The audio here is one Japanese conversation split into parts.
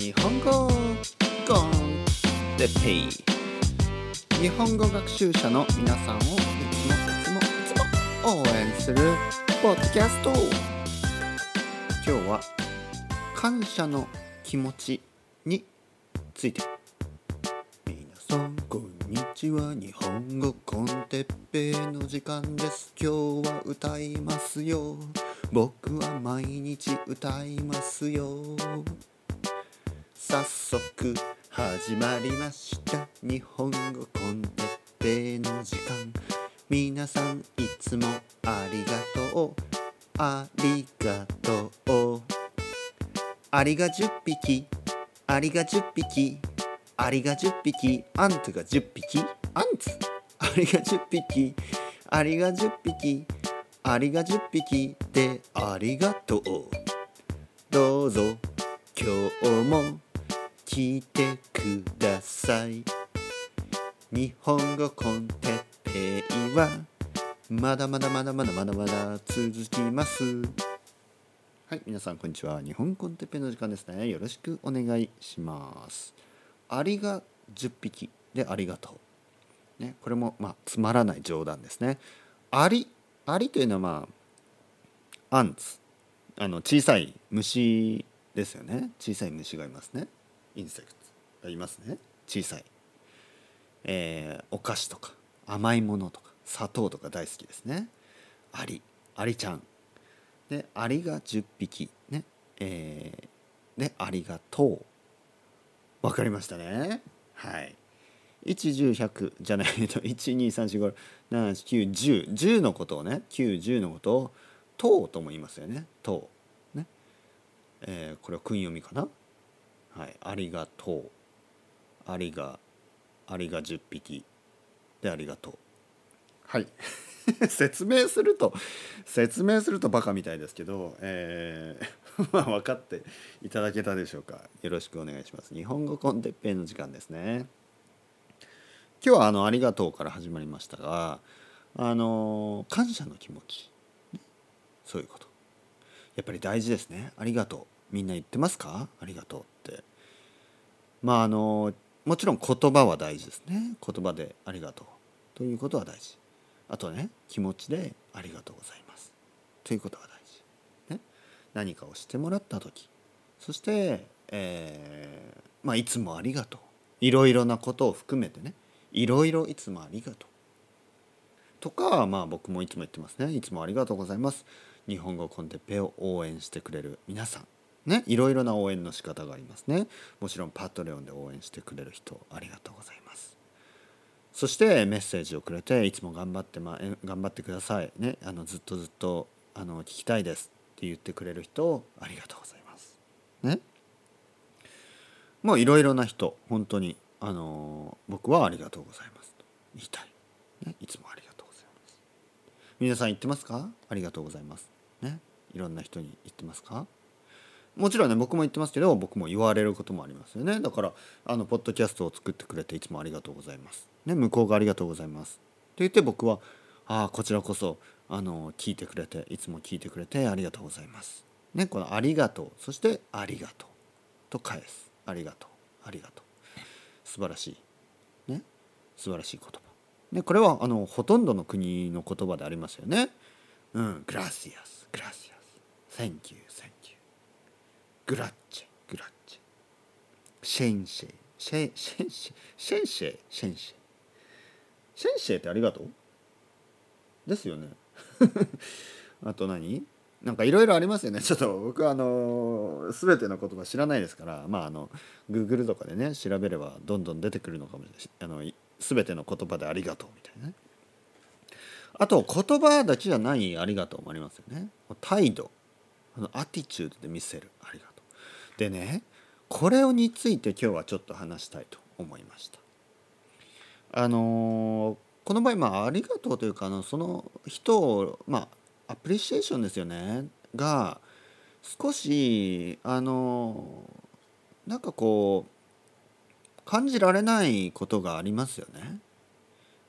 日本語コンテッペイ日本語学習者の皆さんをいつもいつもいつも応援するポッドキャスト今日は感謝の気持ちについて。皆さんこんにちは日本語コンテッペイの時間です。今日は歌いますよ。僕は毎日歌いますよ。早速始まりました。日本語コンテッペの時間。皆さんいつもありがとう。ありがとう。アリが10匹アリが10匹アリが10匹アントが10匹アンツアリが10匹アリが10匹アリが10匹でありがとう。どうぞ今日も聞いてください。日本語コンテッペイはまだまだまだまだまだまだ続きます。はい皆さんこんにちは。日本コンテッペイの時間ですね。よろしくお願いします。アリが10匹でありがとう。ねこれもまあつまらない冗談ですね。アリアリというのはまあ ants。あの小さい虫ですよね。小さい虫がいますね。 insect。がいますね。小さい、えー、お菓子とか甘いものとか砂糖とか大好きですね。アリ。アリちゃん。でアリが10匹。ね。えー、でありがとうわかりましたね。はい。11010じゃないと 1234567891010のことをね910のことを「とう」とも言いますよね「とう」ね。えー、これは訓読みかな？はい。ありがとう。ありがありが10匹でありがとう。はい。説明すると説明するとバカみたいですけど、えー、まあ分かっていただけたでしょうか。よろしくお願いします。日本語コンテッペイの時間ですね。今日はあの「ありがとう」から始まりましたがあの感謝の気持ち、そういうこと。やっぱり大事ですね。ありがとう。みんな言ってますか？ありがとうって。まああのもちろん言葉は大事ですね。言葉でありがとう。ということは大事。あとね気持ちでありがとうございます。ということが大事、ね、何かをしてもらった時。そして、えー、まあいつもありがとう。いろいろなことを含めてね。いろいろいつもありがとう。とかまあ僕もいつも言ってますね。いつもありがとうございます。日本語コンテッペを応援してくれる皆さん。ね。いろいろな応援の仕方がありますね。もちろんパトレオンで応援してくれる人ありがとうございます。そしてメッセージをくれていつも頑張って、ま、頑張ってください。ね。あのずっとずっとあの聞きたいです。って言ってくれる人ありがとうございます。ね。もういろいろな人本当にあの僕はありがとうございますと言いたい、ね、いつもありがとうございます。皆さん言ってますか？ありがとうございます。ね。いろんな人に言ってますか？もちろんね僕も言ってますけど僕も言われることもありますよね。だからあのポッドキャストを作ってくれていつもありがとうございます、ね、向こうがありがとうございますって言って僕はああこちらこそあの聞いてくれていつも聞いてくれてありがとうございます。ね。このありがとう。そしてありがとう。と返す。ありがとう。ありがとう。素晴らしい。ね？素晴らしい言葉。ねこれはあのほとんどの国の言葉でありますよね。うんグラシアスグラシアス Thank you grazie grazie。シェンシェシェシェンシェシェンシェシェンシェシェンシェってありがとう？ですよね。あと何？なんかいろいろありますよね。ちょっと僕はあの全ての言葉知らないですからまああの Google とかでね調べればどんどん出てくるのかもしれないあの全ての言葉でありがとうみたいなね。あと言葉だけじゃないありがとうもありますよね。態度。あのアティチュードで見せる。ありがとう。でねこれをについて今日はちょっと話したいと思いました。あのこの場合まあありがとうというかあのその人をまあアプリシエーションですよね。が少しあのなんかこう感じられないことがありますよね。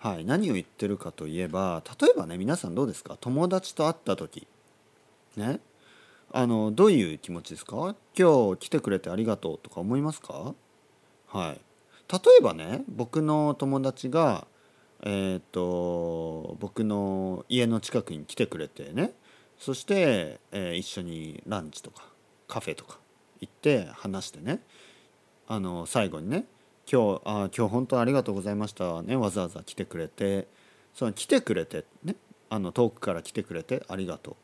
はい、何を言ってるかといえば例えばね皆さんどうですか？友達と会った時。ね。あのどういう気持ちですか？今日来てくれてありがとうとか思いますか？はい。例えばね僕の友達がえっ、と僕の家の近くに来てくれてね。そして、えー、一緒にランチとかカフェとか行って話してね。あの最後にね今日あ今日本当ありがとうございました。ねわざわざ来てくれて。その来てくれてねあの遠くから来てくれてありがと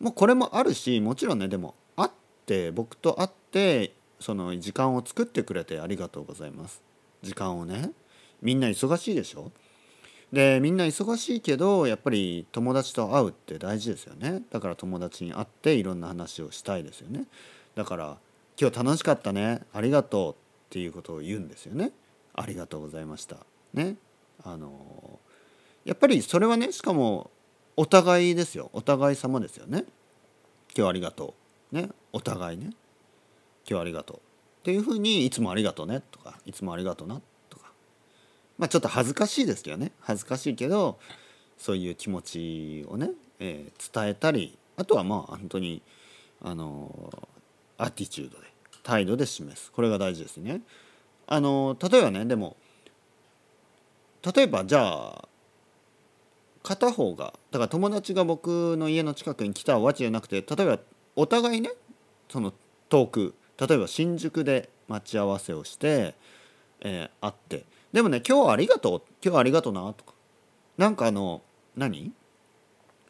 う。もうこれもあるしもちろんねでも会って僕と会ってその時間を作ってくれてありがとうございます。時間をねみんな忙しいでしょ？でみんな忙しいけどやっぱり友達と会うって大事ですよね。だから友達に会っていろんな話をしたいですよね。だから今日楽しかったね。ありがとうっていうことを言うんですよね。ありがとうございました。ね。あのやっぱりそれはねしかもお互いですよ。お互い様ですよね。今日ありがとう。ね。お互いね。今日ありがとう。っていうふうにいつもありがとうね。とかいつもありがとうな。とかまあちょっと恥ずかしいですけどね恥ずかしいけどそういう気持ちをね、えー、伝えたりあとはまあ本当にあのアティチュードで態度で示すこれが大事ですね。あの例えばねでも例えばじゃあ片方がだから友達が僕の家の近くに来たわけじゃなくて例えばお互いねその遠く例えば新宿で待ち合わせをして、えー、会ってでもね今日はありがとう今日ありがとうなとか。なんかあの何？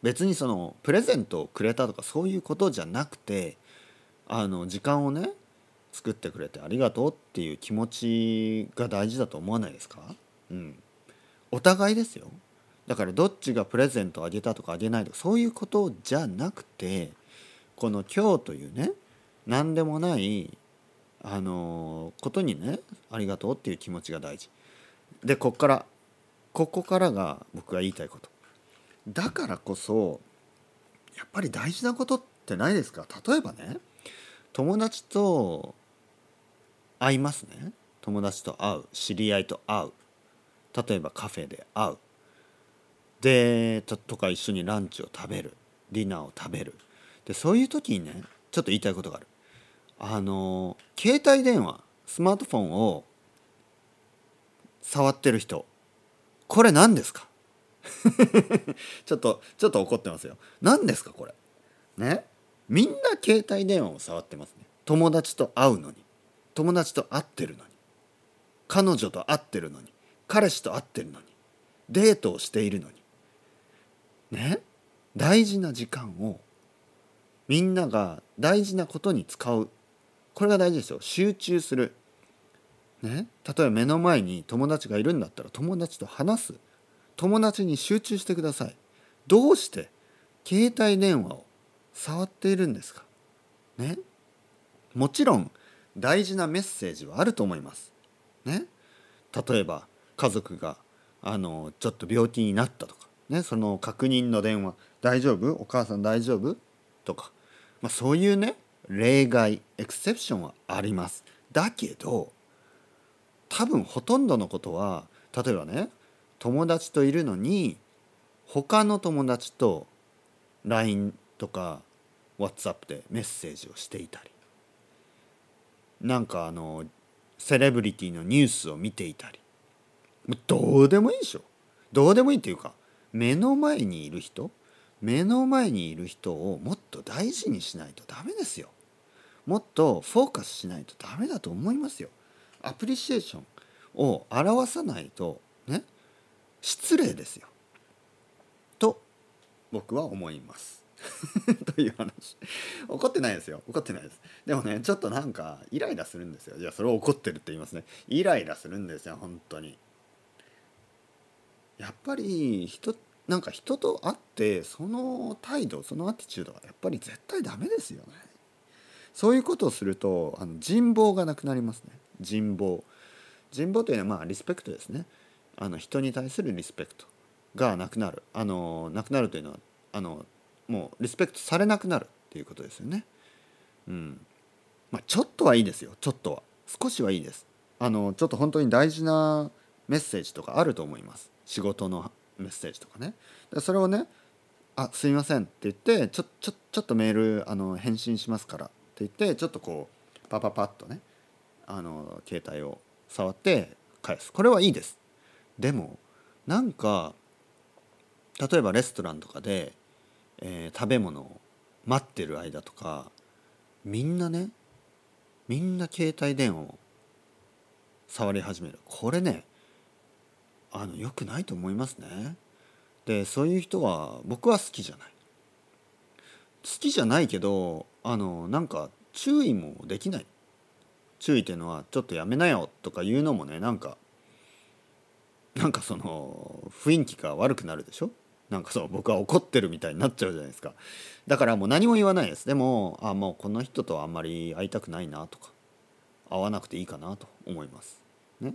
別にそのプレゼントをくれたとかそういうことじゃなくてあの時間をね作ってくれてありがとうっていう気持ちが大事だと思わないですか？うん。お互いですよ。だからどっちがプレゼントをあげたとかあげないとかそういうことじゃなくてこの今日というね何でもないあのことにねありがとうっていう気持ちが大事。でこっからここからが僕が言いたいこと。だからこそやっぱり大事なことってないですか？例えばね友達と会いますね。友達と会う知り合いと会う。例えばカフェで会う。でとか一緒にランチを食べる。ディナーを食べる。でそういう時にねちょっと言いたいことがある。あの携帯電話スマートフォンを触ってる人。これ何ですか？ちょっとちょっと怒ってますよ。何ですかこれ？ね？みんな携帯電話を触ってますね。友達と会うのに。友達と会ってるのに。彼女と会ってるのに。彼氏と会ってるのに。デートをしているのに。ね？大事な時間をみんなが大事なことに使う。これが大事ですよ。集中する。ね例えば目の前に友達がいるんだったら友達と話す。友達に集中してください。どうして？携帯電話を触っているんですか？ね。もちろん大事なメッセージはあると思います。ね、例えば家族があのちょっと病気になったとか、ね、その確認の電話「大丈夫？お母さん大丈夫?」とか、まあ、そういうね例外エクセプションはあります。だけど多分ほとんどのことは例えばね友達といるのに他の友達と LINE とか WhatsApp でメッセージをしていたり。なんかあのセレブリティのニュースを見ていたり。どうでもいいでしょ。どうでもいいっていうか目の前にいる人目の前にいる人をもっと大事にしないとダメですよ。もっとフォーカスしないとダメだと思いますよ。アプリシエーションを表さないとね失礼ですよ。と僕は思います。という話。怒ってないですよ。怒ってないです。でもねちょっとなんかイライラするんですよ。いやそれを怒ってるって言いますね。イライラするんですよ本当に。やっぱり人なんか人と会ってその態度そのアティチュードはやっぱり絶対ダメですよね。そういうことをするとあの人望がなくなりますね。人望。人望というのはまあリスペクトですね。あの人に対するリスペクトがなくなる。あのなくなるというのはあのもうリスペクトされなくなるっていうことですよね。うん。まあ、ちょっとはいいですよ。ちょっとは。少しはいいです。あのちょっと本当に大事なメッセージとかあると思います。仕事のメッセージとかね。でそれをね「あすいません」って言ってちょちょちょっとメールあの返信しますからって言ってちょっとこうパパパッとねあの携帯を触って返すこれはいいですでもなんか例えばレストランとかで、えー、食べ物を待ってる間とかみんなねみんな携帯電話を触り始めるこれねあの良くないと思いますね。でそういう人は僕は好きじゃない。好きじゃないけどあのなんか注意もできない。注意っていうのはちょっとやめなよとか言うのもねなんかなんかその雰囲気が悪くなるでしょ？なんかそう僕は怒ってるみたいになっちゃうじゃないですか。だからもう何も言わないです。でもあもうこの人とはあんまり会いたくないなとか会わなくていいかなと思います。ね。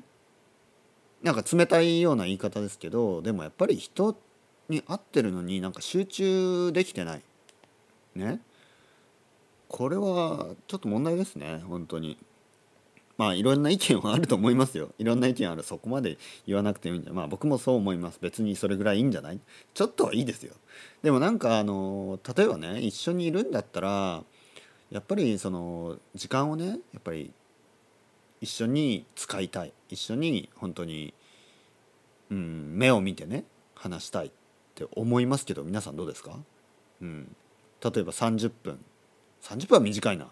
なんか冷たいような言い方ですけどでもやっぱり人に会ってるのになんか集中できてない。ね。これはちょっと問題ですね本当に。まあいろんな意見はあると思いますよ。いろんな意見あるそこまで言わなくてもいいんじゃまあ僕もそう思います。別にそれぐらいいいんじゃない。ちょっとはいいですよ。でもなんかあの例えばね一緒にいるんだったらやっぱりその時間をねやっぱり一緒に使いたい。一緒に本当に、うん、目を見てね話したいって思いますけど皆さんどうですか、うん、例えば30分。30分は短いな。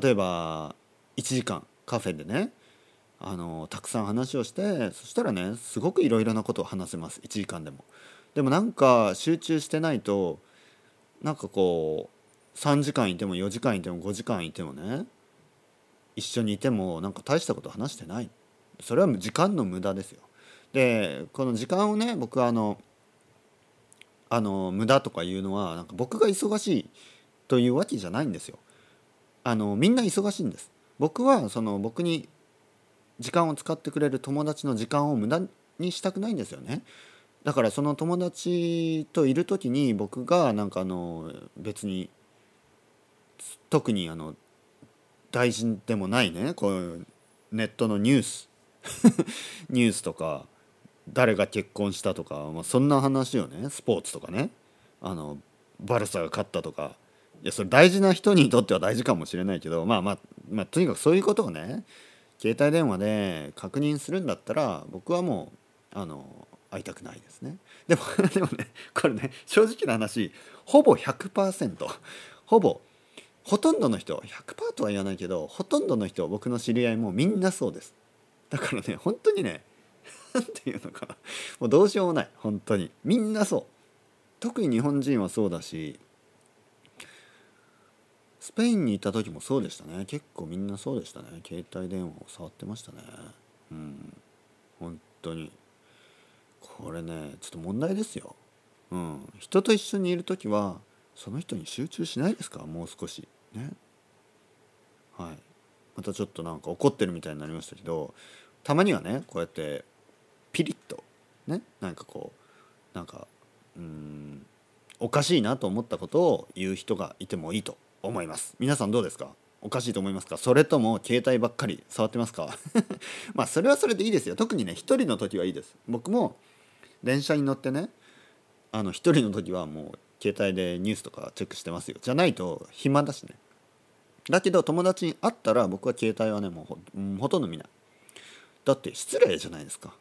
例えば1時間。カフェでねあのたくさん話をしてそしたらねすごくいろいろなことを話せます1時間でも。でもなんか集中してないとなんかこう3時間いても4時間いても5時間いてもね一緒にいてもなんか大したこと話してないそれは時間の無駄ですよ。でこの時間をね僕はあのあの無駄とかいうのはなんか僕が忙しいというわけじゃないんですよ。あのみんな忙しいんです。僕はその僕に時間を使ってくれる友達の時間を無駄にしたくないんですよね。だからその友達といる時に僕がなんかあの別に特にあの大事でもないねこういうネットのニュース ニュースとか誰が結婚したとか、まあ、そんな話をねスポーツとかねあのバルサが勝ったとかいやそれ大事な人にとっては大事かもしれないけどまあまあまあとにかくそういうことをね携帯電話で確認するんだったら僕はもうあの会いたくないですね。でも でもねこれね正直な話ほぼ100%ほぼほとんどの人100%とは言わないけどほとんどの人僕の知り合いもみんなそうです。だからね本当にね 何て言うのかな。もうどうしようもない。本当に。みんなそう。特に日本人はそうだしスペインに行った時もそうでしたね。結構みんなそうでしたね。携帯電話を触ってましたね。うん。本当に。これねちょっと問題ですよ。うん。人と一緒にいる時はその人に集中しないですか？もう少し。ね。はい。またちょっとなんか怒ってるみたいになりましたけどたまにはねこうやってピリッと。ね。なんかこうなんかうんおかしいなと思ったことを言う人がいてもいいと。思います。皆さんどうですか？おかしいと思いますか？それとも携帯ばっかり触ってますか？まあそれはそれでいいですよ。特にね一人の時はいいです。僕も電車に乗ってねあの一人の時はもう携帯でニュースとかチェックしてますよ。じゃないと暇だしね。だけど友達に会ったら僕は携帯はねもうほとんど見ない。だって失礼じゃないですか。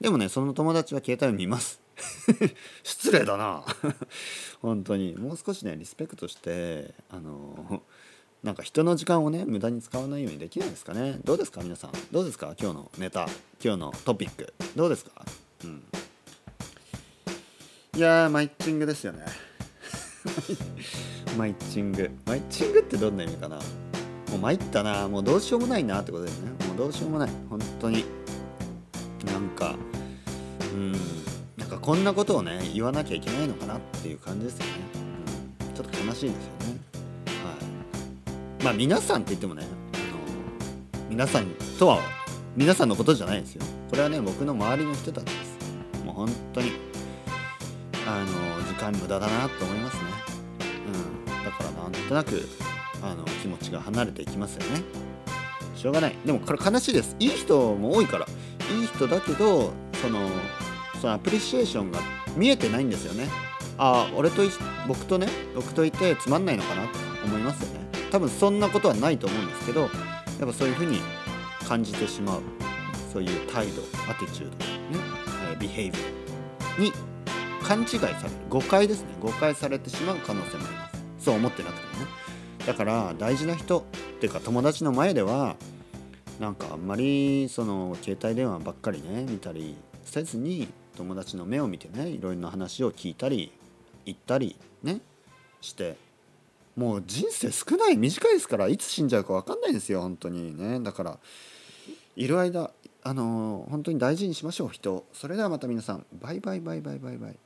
でもねその友達は携帯を見ます。失礼だな。本当に。もう少しねリスペクトしてあのなんか人の時間をね無駄に使わないようにできないですかね。どうですか皆さん。どうですか今日のネタ。今日のトピック。どうですか？うん。いやマイッチングですよね。マイッチング。マイッチングってどんな意味かな。もう参ったな。もうどうしようもないなってことですね。もうどうしようもない。本当に。なんかうん。なんかこんなことをね言わなきゃいけないのかなっていう感じですよね、うん、ちょっと悲しいですよね。はい。まあ皆さんって言ってもねあの皆さんとは皆さんのことじゃないですよ。これはね僕の周りの人たちです。もう本当にあの時間無駄だなと思いますね、うん、だからなんとなくあの気持ちが離れていきますよね。しょうがない。でもこれ悲しいです。いい人も多いから。いい人だけどそのそのアプリシエーションが見えてないんですよね。ああ俺と僕とね僕といてつまんないのかなと思いますよね。多分そんなことはないと思うんですけどやっぱそういうふうに感じてしまう。そういう態度アティチュードね、えビヘイビアに勘違いされる。誤解ですね。誤解されてしまう可能性もあります。そう思ってなくてもね。だから大事な人っていうか友達の前ではなんかあんまりその携帯電話ばっかりね見たりせずに友達の目を見てねいろいろな話を聞いたり言ったりねしてもう人生少ない短いですからいつ死んじゃうか分かんないんですよ本当に。ねだからいる間あの本当に大事にしましょう人それではまた皆さんバイバイバイバイバイバイ。